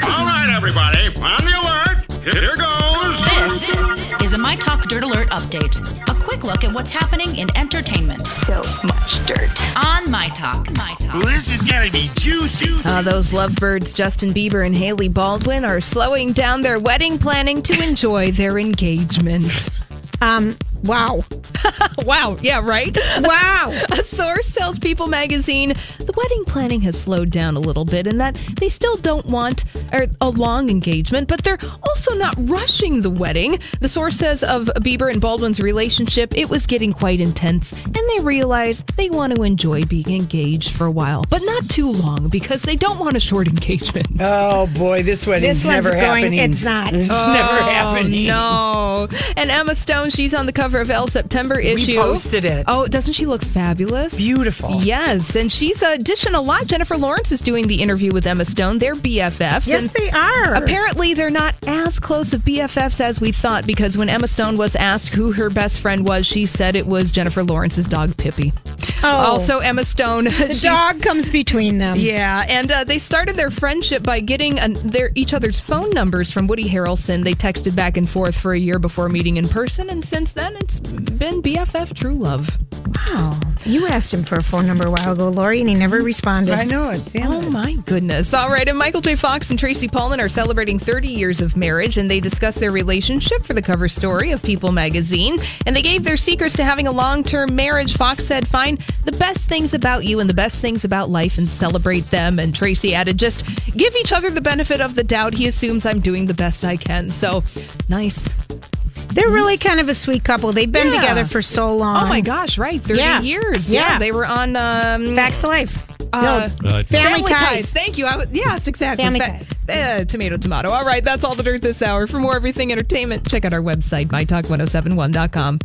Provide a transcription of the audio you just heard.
All right, everybody, on the alert. Here goes. This is a My Talk Dirt Alert update. A quick look at what's happening in entertainment. So much dirt. On My Talk. My Talk. Well, this is gonna be juicy. Uh, those lovebirds, Justin Bieber and Hailey Baldwin, are slowing down their wedding planning to enjoy their engagement. Um, wow. wow. Yeah, right? Wow. A source tells People magazine the wedding planning has slowed down a little bit and that they still don't want er, a long engagement, but they're also not rushing the wedding. The source says of Bieber and Baldwin's relationship, it was getting quite intense, and they realized they want to enjoy being engaged for a while, but not too long because they don't want a short engagement. Oh boy, this wedding's This one's never going- happening. it's not. It's never happening. Oh, no. And Emma Stone, she's on the cover of Elle September issue. posted it. Oh, doesn't she look fabulous? Beautiful. Yes, and she's uh, dishing a lot. Jennifer Lawrence is doing the interview with Emma Stone. They're BFFs. Yes, they are. Apparently, they're not as close of BFFs as we thought because when Emma Stone was asked who her best friend was, she said it was Jennifer Lawrence's dog, Pippi. Oh. Also, Emma Stone. The she's- dog comes between them. yeah, and uh, they started their friendship by getting an, their each other's phone numbers from Woody Harrelson. They texted back and forth for a year before meeting in person, and since then it's been BFF true love. Wow. You asked him for a phone number a while ago, Lori, and he never mm-hmm. responded. I know it. Damn Oh it. my goodness. All right, and Michael J. Fox and Tracy Pollan are celebrating 30 years of marriage, and they discuss their relationship for the cover story of People magazine. And they gave their secrets to having a long term marriage. Fox said, Find the best things about you and the best things about life and celebrate them. And Tracy added, Just give each other the benefit of the doubt. He assumes I'm doing the best I can. So nice. They're really kind of a sweet couple. They've been Yeah. together for so long. Oh my gosh, right. 30 Yeah. years. Yeah. they were on. Um, Facts of life. uh, Family Ties. Thank you. I w- yeah, it's exactly. Family Fa- uh, tomato, tomato. All right, that's all the dirt this hour. For more everything entertainment, check out our website, mytalk1071.com.